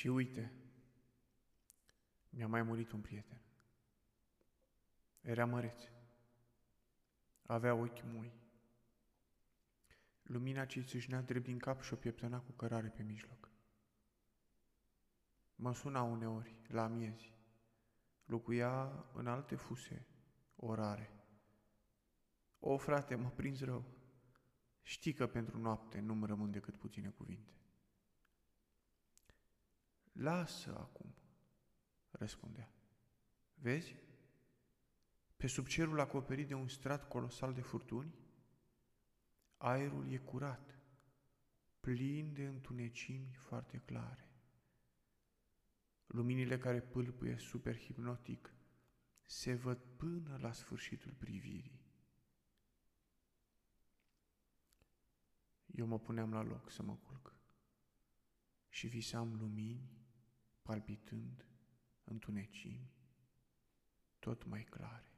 Și uite, mi-a mai murit un prieten. Era măreț. Avea ochi mui. Lumina ce țâșnea drept din cap și o pieptăna cu cărare pe mijloc. Mă suna uneori, la miezi. Locuia în alte fuse, orare. O, frate, mă prins rău. Știi că pentru noapte nu-mi rămân decât puține cuvinte. Lasă acum, răspundea. Vezi? Pe sub cerul acoperit de un strat colosal de furtuni, aerul e curat, plin de întunecimi foarte clare. Luminile care pâlpâie super hipnotic se văd până la sfârșitul privirii. Eu mă puneam la loc să mă culc și visam lumini palpitând întunecimi tot mai clare.